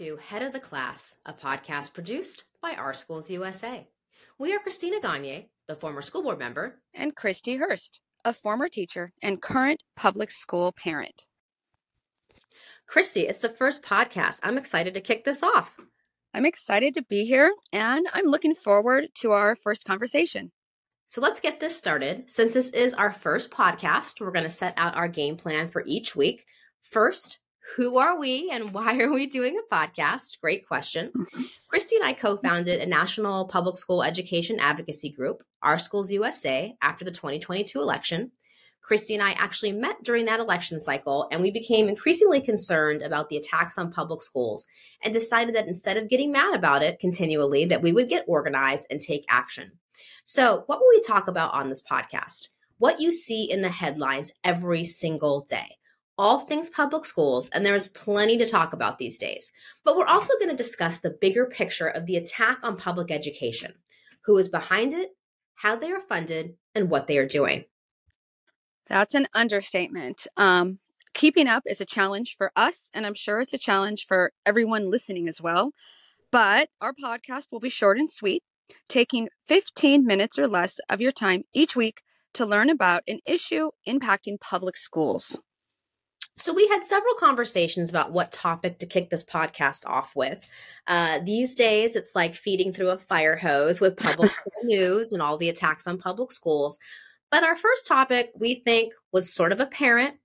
To Head of the Class, a podcast produced by Our Schools USA. We are Christina Gagne, the former school board member, and Kristi Hurst, a former teacher and current public school parent. Kristi, it's the first podcast. I'm excited to kick this off. I'm excited to be here and I'm looking forward to our first conversation. So let's get this started. Since this is our first podcast, we're going to set out our game plan for each week. First, who are we and why are we doing a podcast? Great question. Mm-hmm. Kristi and I co founded a national public school education advocacy group, Our Schools USA, after the 2022 election. Kristi and I actually met during that election cycle, and we became increasingly concerned about the attacks on public schools and decided that instead of getting mad about it continually, that we would get organized and take action. So, what will we talk about on this podcast? What you see in the headlines every single day all things public schools, and there's plenty to talk about these days. But we're also going to discuss the bigger picture of the attack on public education who is behind it, how they are funded, and what they are doing. That's an understatement. Um, keeping up is a challenge for us, and I'm sure it's a challenge for everyone listening as well. But our podcast will be short and sweet, taking 15 minutes or less of your time each week to learn about an issue impacting public schools. So we had several conversations about what topic to kick this podcast off with. Uh, these days, it's like feeding through a fire hose with public school news and all the attacks on public schools. But our first topic, we think, was sort of apparent.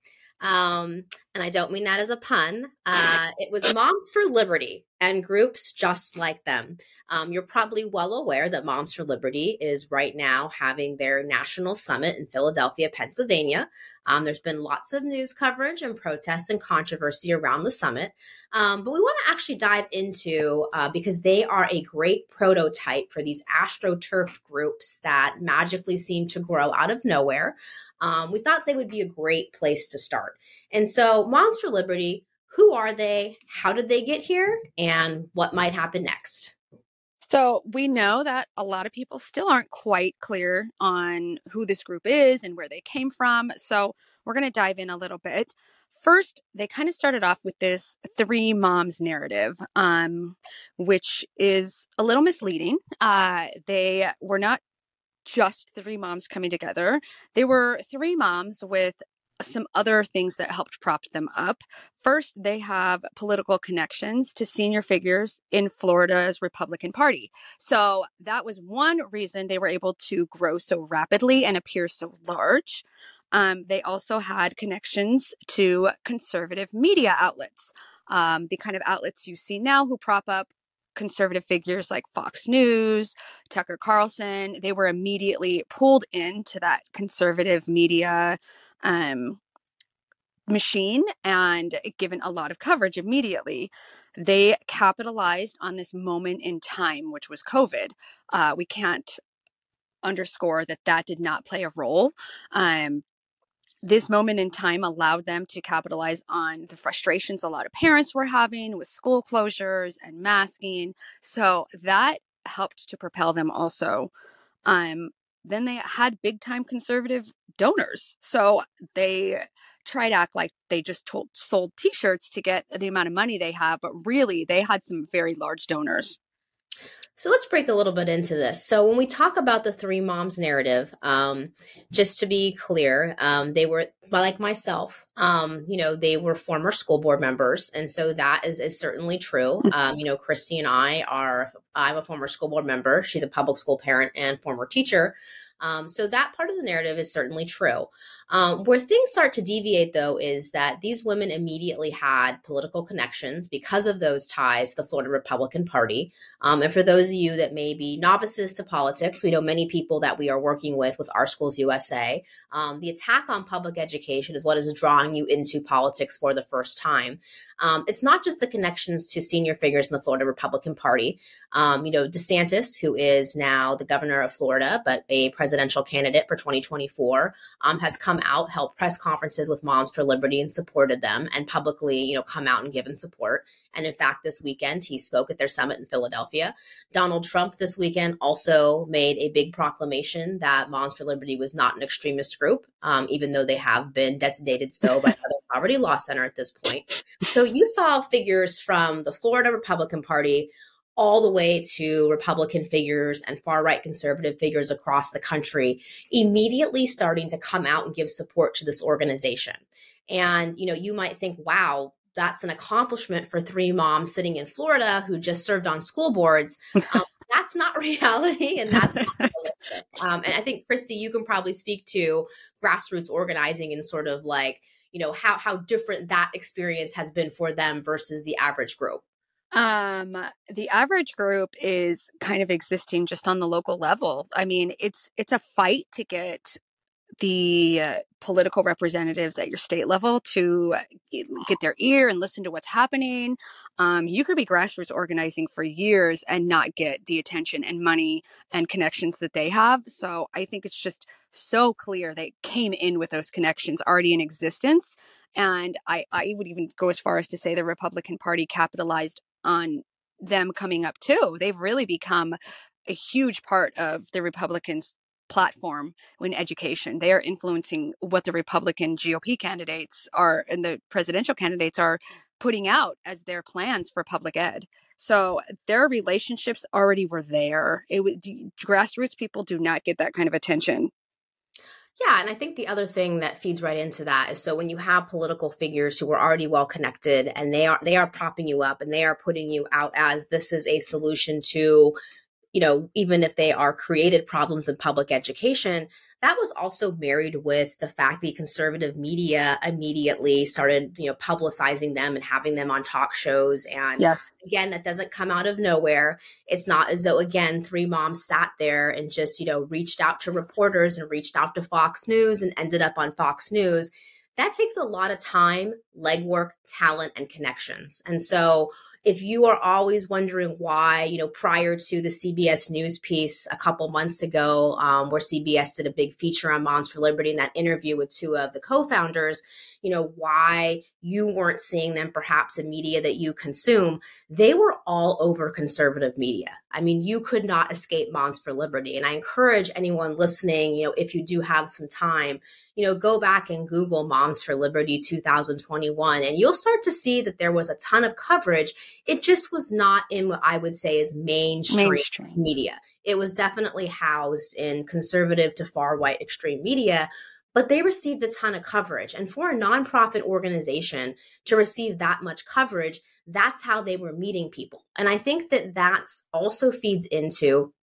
Um, and I don't mean that as a pun. Uh, it was Moms for Liberty and groups just like them. Um, you're probably well aware that Moms for Liberty is right now having their national summit in Philadelphia, Pennsylvania. Um, there's been lots of news coverage and protests and controversy around the summit. Um, but we want to actually dive into uh, because they are a great prototype for these astroturf groups that magically seem to grow out of nowhere. Um, we thought they would be a great place to start. And so, Moms for Liberty who are they? How did they get here? And what might happen next? So, we know that a lot of people still aren't quite clear on who this group is and where they came from. So, we're going to dive in a little bit. First, they kind of started off with this three moms narrative, um, which is a little misleading. Uh, they were not just three moms coming together. They were three moms with some other things that helped prop them up. First, they have political connections to senior figures in Florida's Republican Party. So that was one reason they were able to grow so rapidly and appear so large. Um, they also had connections to conservative media outlets, um, the kind of outlets you see now who prop up conservative figures like Fox News, Tucker Carlson. They were immediately pulled into that conservative media um, machine and given a lot of coverage immediately. They capitalized on this moment in time, which was COVID. Uh, we can't underscore that that did not play a role. Um, this moment in time allowed them to capitalize on the frustrations a lot of parents were having with school closures and masking. So that helped to propel them also. Um, then they had big time conservative donors. So they try to act like they just told, sold t-shirts to get the amount of money they have, but really they had some very large donors. So let's break a little bit into this. So when we talk about the three moms narrative, um, just to be clear, um, they were like myself. Um, you know, they were former school board members, and so that is, is certainly true. Mm. Um, you know, Kristi and I are. I'm a former school board member. She's a public school parent and former teacher. Um, so that part of the narrative is certainly true. Um, where things start to deviate, though, is that these women immediately had political connections because of those ties to the Florida Republican Party. Um, and for those of you that may be novices to politics, we know many people that we are working with with Our Schools USA. Um, the attack on public education is what is drawing you into politics for the first time. Um, it's not just the connections to senior figures in the Florida Republican Party. Um, you know, DeSantis, who is now the governor of Florida, but a presidential candidate for 2024, um, has come out, held press conferences with Moms for Liberty and supported them and publicly, you know, come out and given support. And in fact, this weekend, he spoke at their summit in Philadelphia. Donald Trump this weekend also made a big proclamation that Moms for Liberty was not an extremist group, um, even though they have been designated so by the Poverty Law Center at this point. So you saw figures from the Florida Republican Party all the way to Republican figures and far right conservative figures across the country immediately starting to come out and give support to this organization. And, you know, you might think, wow, that's an accomplishment for three moms sitting in Florida who just served on school boards. Um, that's not reality, and that's not realistic. Um, and I think Kristi, you can probably speak to grassroots organizing and sort of like you know how how different that experience has been for them versus the average group. Um, the average group is kind of existing just on the local level. I mean, it's it's a fight to get the uh, political representatives at your state level to uh, get their ear and listen to what's happening. Um, you could be grassroots organizing for years and not get the attention and money and connections that they have. So I think it's just so clear they came in with those connections already in existence. And I, I would even go as far as to say the Republican Party capitalized on them coming up too. They've really become a huge part of the Republicans' platform in education. They are influencing what the Republican GOP candidates are and the presidential candidates are putting out as their plans for public ed. So their relationships already were there. It grassroots people do not get that kind of attention. Yeah, and I think the other thing that feeds right into that is so when you have political figures who are already well connected and they are they are propping you up and they are putting you out as this is a solution to you know, even if they are created problems in public education, that was also married with the fact that the conservative media immediately started, you know, publicizing them and having them on talk shows. And yes. again, that doesn't come out of nowhere. It's not as though, again, three moms sat there and just, you know, reached out to reporters and reached out to Fox News and ended up on Fox News. That takes a lot of time, legwork, talent, and connections. And so if you are always wondering why, you know, prior to the CBS News piece a couple months ago, um, where CBS did a big feature on Moms for Liberty and that interview with two of the co founders, you know, why you weren't seeing them perhaps in media that you consume, they were all over conservative media. I mean, you could not escape Moms for Liberty. And I encourage anyone listening, you know, if you do have some time, you know, go back and Google Moms for Liberty 2021, and you'll start to see that there was a ton of coverage. It just was not in what I would say is mainstream, mainstream. media. It was definitely housed in conservative to far right extreme media but they received a ton of coverage. And for a nonprofit organization to receive that much coverage, that's how they were meeting people. And I think that that's also feeds into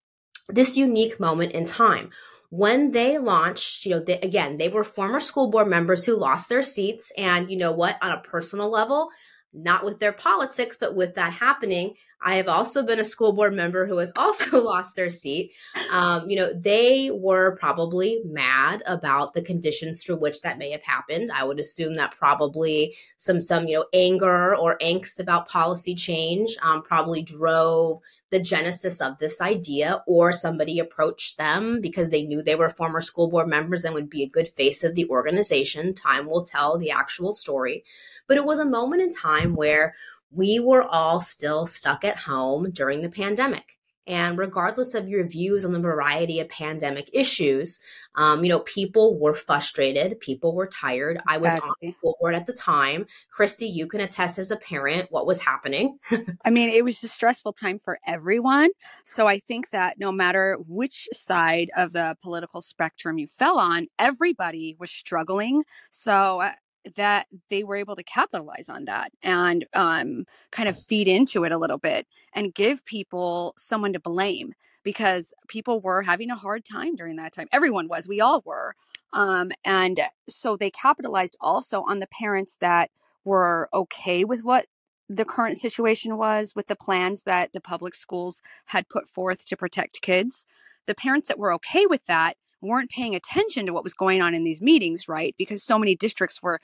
this unique moment in time. When they launched, you know, they, again, they were former school board members who lost their seats. And you know what? On a personal level, not with their politics, but with that happening, I have also been a school board member who has also lost their seat. Um, you know, they were probably mad about the conditions through which that may have happened. I would assume that probably some some you know anger or angst about policy change um, probably drove the genesis of this idea, or somebody approached them because they knew they were former school board members and would be a good face of the organization. Time will tell the actual story, but it was a moment in time where we were all still stuck at home during the pandemic. And regardless of your views on the variety of pandemic issues, um, you know, people were frustrated. People were tired. I was exactly. on the school board at the time. Kristi, you can attest as a parent what was happening. I mean, it was a stressful time for everyone. So I think that no matter which side of the political spectrum you fell on, everybody was struggling. So uh, that they were able to capitalize on that and um, kind of feed into it a little bit and give people someone to blame because people were having a hard time during that time. Everyone was, we all were. Um, and so they capitalized also on the parents that were okay with what the current situation was, with the plans that the public schools had put forth to protect kids. The parents that were okay with that weren't paying attention to what was going on in these meetings, right? Because so many districts were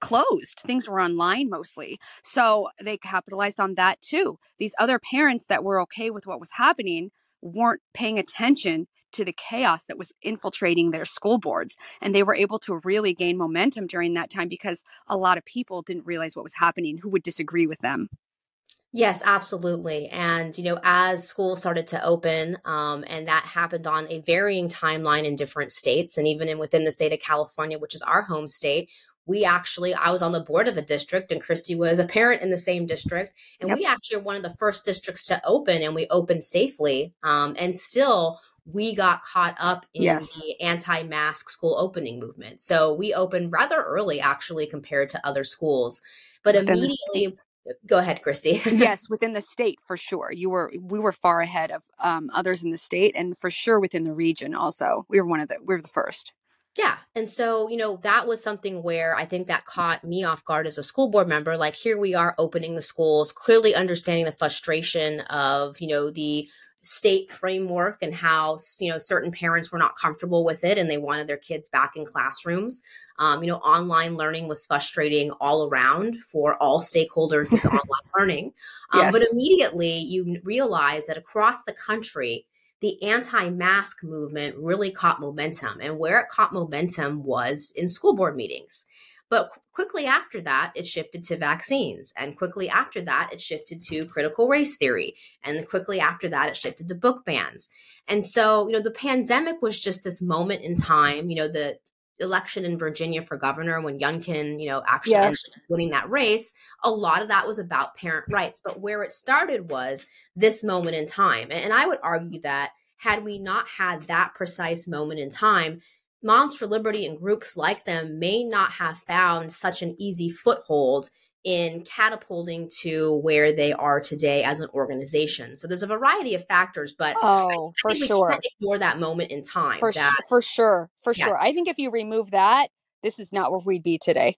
closed. Things were online mostly. So they capitalized on that too. These other parents that were okay with what was happening weren't paying attention to the chaos that was infiltrating their school boards. And they were able to really gain momentum during that time because a lot of people didn't realize what was happening who would disagree with them. Yes, absolutely. And, you know, as schools started to open, um, and that happened on a varying timeline in different states, and even in within the state of California, which is our home state, we actually, I was on the board of a district, and Kristi was a parent in the same district. And yep. we actually are one of the first districts to open, and we opened safely. Um, and still, we got caught up in yes. the anti-mask school opening movement. So we opened rather early actually compared to other schools. But immediately go ahead kristi yes within the state for sure you were we were far ahead of um, others in the state and for sure within the region also we were one of the we were the first yeah. And so, you know, that was something where I think that caught me off guard as a school board member. Like, here we are opening the schools, clearly understanding the frustration of, you know, the state framework and how you know certain parents were not comfortable with it and they wanted their kids back in classrooms. Um, you know online learning was frustrating all around for all stakeholders with online learning. Um, yes. but immediately you realize that across the country the anti-mask movement really caught momentum and where it caught momentum was in school board meetings. But quickly after that, it shifted to vaccines. And quickly after that, it shifted to critical race theory. And quickly after that, it shifted to book bans. And so, you know, the pandemic was just this moment in time, you know, the election in Virginia for governor when Youngkin, you know, actually yes. winning that race, a lot of that was about parent rights. But where it started was this moment in time. And I would argue that had we not had that precise moment in time, Moms for Liberty and groups like them may not have found such an easy foothold in catapulting to where they are today as an organization. So there's a variety of factors, but oh, for sure, ignore that moment in time. For, that, for sure, for yeah. sure. I think if you remove that, this is not where we'd be today.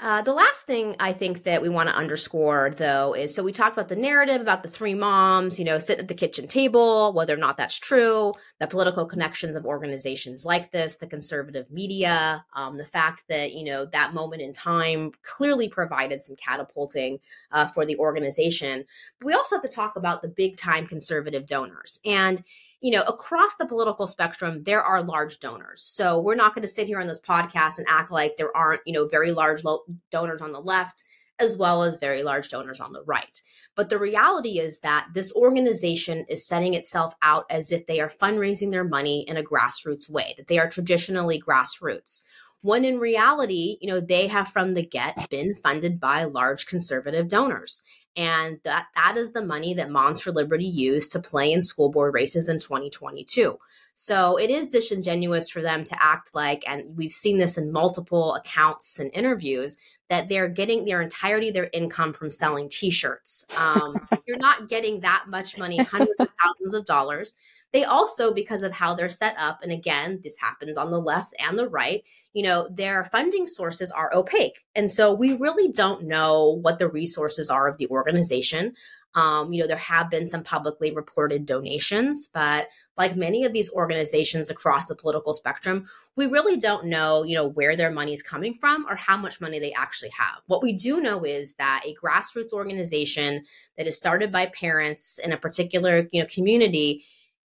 Uh, the last thing I think that we want to underscore, though, is so we talked about the narrative about the three moms, you know, sitting at the kitchen table, whether or not that's true, the political connections of organizations like this, the conservative media, um, the fact that, you know, that moment in time clearly provided some catapulting uh, for the organization. But we also have to talk about the big time conservative donors. And you know, across the political spectrum, there are large donors. So we're not going to sit here on this podcast and act like there aren't, you know, very large lo- donors on the left as well as very large donors on the right. But the reality is that this organization is setting itself out as if they are fundraising their money in a grassroots way, that they are traditionally grassroots. When in reality, you know, they have from the get been funded by large conservative donors and that that is the money that Moms for Liberty used to play in school board races in 2022. So it is disingenuous for them to act like, and we've seen this in multiple accounts and interviews, that they're getting their entirety of their income from selling T-shirts. Um, you're not getting that much money, hundreds of thousands of dollars. They also, because of how they're set up, and again, this happens on the left and the right, you know, their funding sources are opaque. And so we really don't know what the resources are of the organization. Um, you know, there have been some publicly reported donations, but like many of these organizations across the political spectrum, we really don't know, you know, where their money is coming from or how much money they actually have. What we do know is that a grassroots organization that is started by parents in a particular, you know, community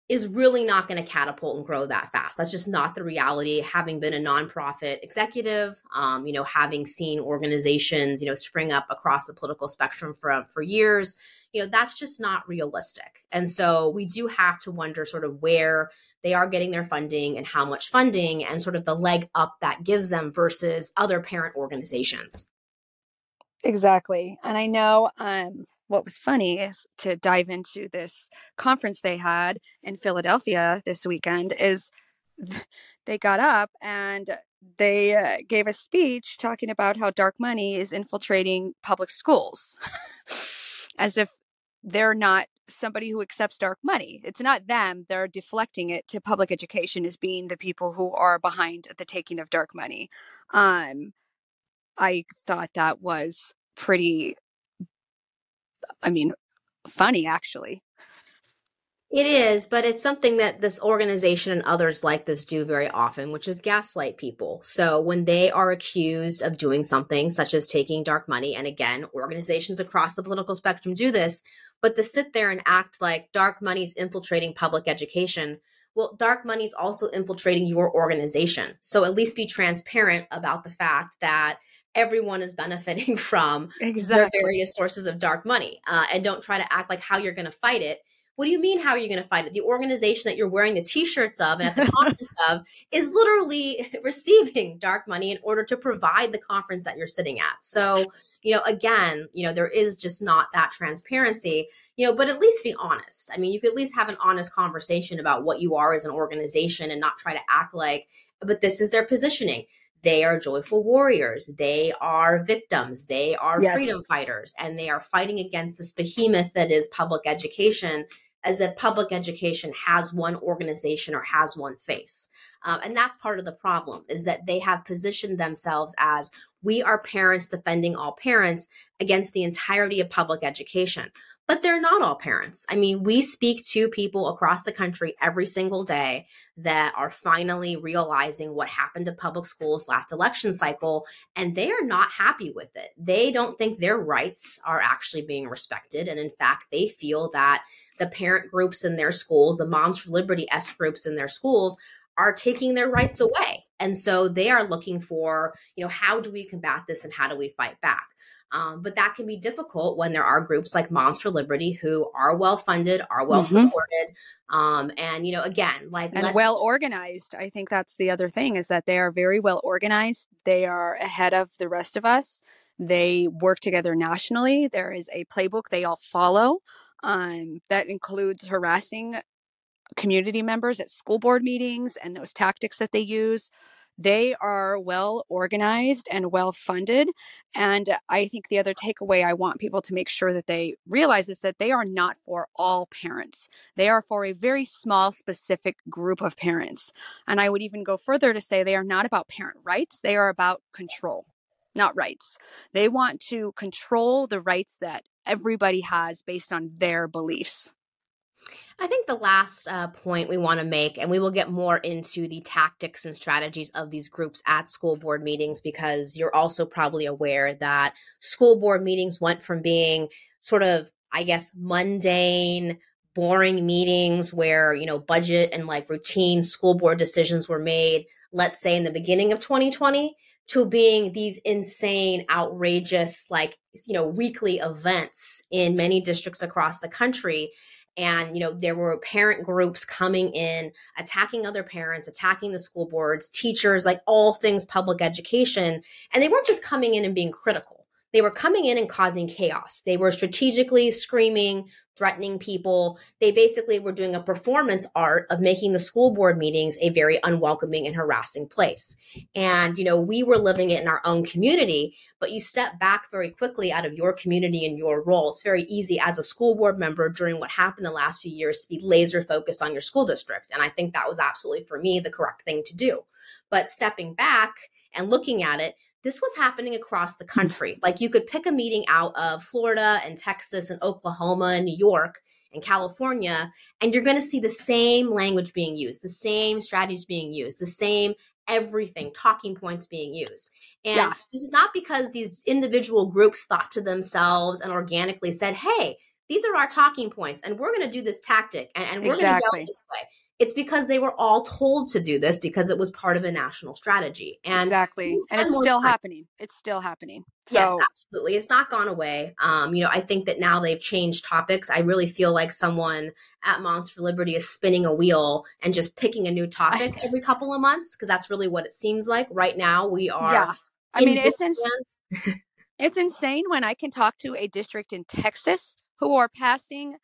is really not going to catapult and grow that fast. That's just not the reality. Having been a nonprofit executive, um, you know, having seen organizations, you know, spring up across the political spectrum for for years, you know, that's just not realistic. And so we do have to wonder sort of where they are getting their funding and how much funding and sort of the leg up that gives them versus other parent organizations. Exactly. And I know um what was funny is to dive into this conference they had in Philadelphia this weekend is they got up and they uh, gave a speech talking about how dark money is infiltrating public schools as if they're not somebody who accepts dark money. It's not them. They're deflecting it to public education as being the people who are behind the taking of dark money. Um, I thought that was pretty I mean, funny actually. It is, but it's something that this organization and others like this do very often, which is gaslight people. So when they are accused of doing something such as taking dark money, and again, organizations across the political spectrum do this, but to sit there and act like dark money is infiltrating public education, well, dark money is also infiltrating your organization. So at least be transparent about the fact that everyone is benefiting from exactly. their various sources of dark money. Uh, and don't try to act like how you're going to fight it what do you mean? How are you going to fight it? The organization that you're wearing the T-shirts of and at the conference of is literally receiving dark money in order to provide the conference that you're sitting at. So, you know, again, you know, there is just not that transparency. You know, but at least be honest. I mean, you could at least have an honest conversation about what you are as an organization and not try to act like, but this is their positioning they are joyful warriors. They are victims. They are yes. freedom fighters. And they are fighting against this behemoth that is public education as if public education has one organization or has one face. Um, and that's part of the problem is that they have positioned themselves as we are parents defending all parents against the entirety of public education but they're not all parents. I mean, we speak to people across the country every single day that are finally realizing what happened to public schools last election cycle, and they are not happy with it. They don't think their rights are actually being respected. And in fact, they feel that the parent groups in their schools, the Moms for Liberty S groups in their schools, are taking their rights away. And so they are looking for, you know, how do we combat this and how do we fight back? Um, but that can be difficult when there are groups like Moms for Liberty who are well funded, are well mm-hmm. supported, um, and you know, again, like and well organized. I think that's the other thing is that they are very well organized. They are ahead of the rest of us. They work together nationally. There is a playbook they all follow. Um, that includes harassing community members at school board meetings and those tactics that they use. They are well organized and well funded. And I think the other takeaway I want people to make sure that they realize is that they are not for all parents. They are for a very small, specific group of parents. And I would even go further to say they are not about parent rights, they are about control, not rights. They want to control the rights that everybody has based on their beliefs. I think the last uh, point we want to make, and we will get more into the tactics and strategies of these groups at school board meetings, because you're also probably aware that school board meetings went from being sort of, I guess, mundane, boring meetings where, you know, budget and like routine school board decisions were made, let's say in the beginning of 2020 to being these insane, outrageous, like, you know, weekly events in many districts across the country and you know there were parent groups coming in attacking other parents attacking the school boards teachers like all things public education. And they weren't just coming in and being critical they were coming in and causing chaos they were strategically screaming threatening people. They basically were doing a performance art of making the school board meetings a very unwelcoming and harassing place. And, you know, we were living it in our own community, but you step back very quickly out of your community and your role. It's very easy as a school board member during what happened the last few years to be laser focused on your school district. And I think that was absolutely for me the correct thing to do. But stepping back and looking at it, this was happening across the country. Mm-hmm. Like you could pick a meeting out of Florida and Texas and Oklahoma and New York and California, and you're going to see the same language being used, the same strategies being used, the same everything, talking points being used. And yeah. this is not because these individual groups thought to themselves and organically said, hey, these are our talking points, and we're going to do this tactic, and, and we're exactly. going to go this way. It's because they were all told to do this because it was part of a national strategy. And exactly. And it's still time. happening. It's still happening. So. Yes, absolutely. It's not gone away. Um, you know, I think that now they've changed topics. I really feel like someone at Moms for Liberty is spinning a wheel and just picking a new topic every couple of months because that's really what it seems like. Right now, we are. Yeah. I mean, it's ins- it's insane when I can talk to a district in Texas who are passing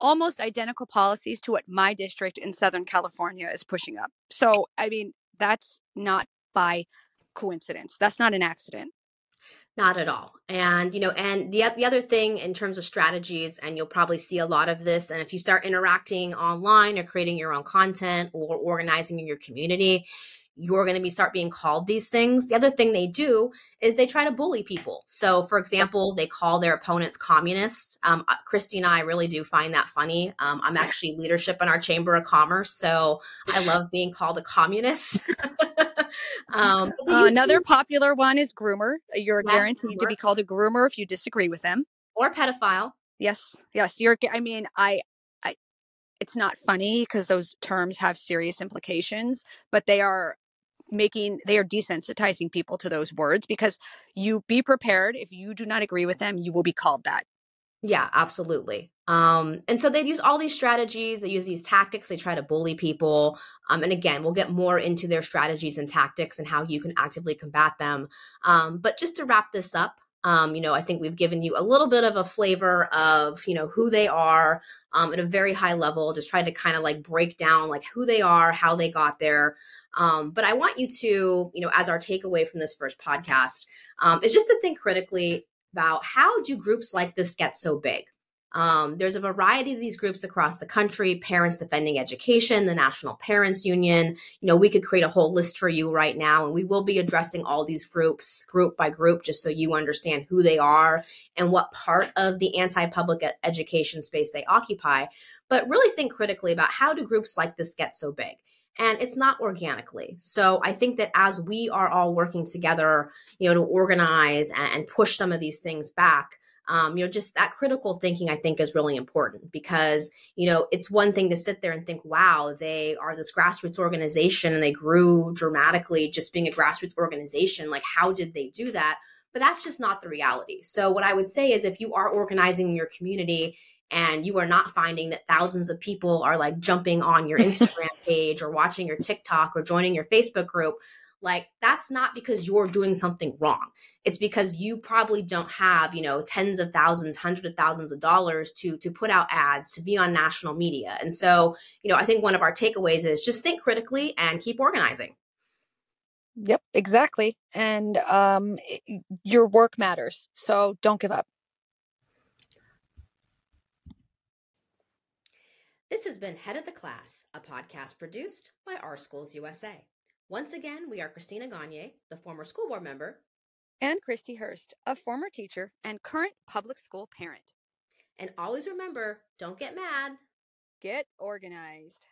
almost identical policies to what my district in Southern California is pushing up. So, I mean, that's not by coincidence. That's not an accident. Not at all. And, you know, and the, the other thing in terms of strategies, and you'll probably see a lot of this, and if you start interacting online or creating your own content or organizing in your community, you're going to be start being called these things. The other thing they do is they try to bully people. So, for example, they call their opponents communists. Um, uh, Kristi and I really do find that funny. Um, I'm actually leadership in our chamber of commerce, so I love being called a communist. um, uh, another popular one is groomer. You're yeah, guaranteed groomer. to be called a groomer if you disagree with them, or pedophile. Yes, yes. You're. I mean, I it's not funny because those terms have serious implications, but they are making they are desensitizing people to those words because you be prepared if you do not agree with them you will be called that yeah absolutely. Um, and so they use all these strategies they use these tactics they try to bully people um, and again we'll get more into their strategies and tactics and how you can actively combat them. Um, but just to wrap this up um, you know, I think we've given you a little bit of a flavor of, you know, who they are um, at a very high level, just try to kind of like break down like who they are, how they got there. Um, but I want you to, you know, as our takeaway from this first podcast, um, is just to think critically about how do groups like this get so big? Um, there's a variety of these groups across the country Parents Defending Education, the National Parents Union. You know, we could create a whole list for you right now, and we will be addressing all these groups group by group just so you understand who they are and what part of the anti public education space they occupy. But really think critically about how do groups like this get so big? and it's not organically. So I think that as we are all working together, you know, to organize and, push some of these things back, um, you know, just that critical thinking I think is really important because, you know, it's one thing to sit there and think, wow, they are this grassroots organization and they grew dramatically just being a grassroots organization. Like, how did they do that? But that's just not the reality. So, what I would say is if you are organizing in your community and you are not finding that thousands of people are like jumping on your Instagram page or watching your TikTok or joining your Facebook group, like that's not because you're doing something wrong. It's because you probably don't have you know tens of thousands hundreds of thousands of dollars to to put out ads to be on national media. And so you know i think one of our takeaways is just think critically and keep organizing. Yep exactly. And um your work matters so don't give up. This has been head of the class a podcast produced by our schools usa once again, we are Christina Gagne, the former school board member, and Kristi Hurst, a former teacher and current public school parent. And always remember don't get mad, get organized.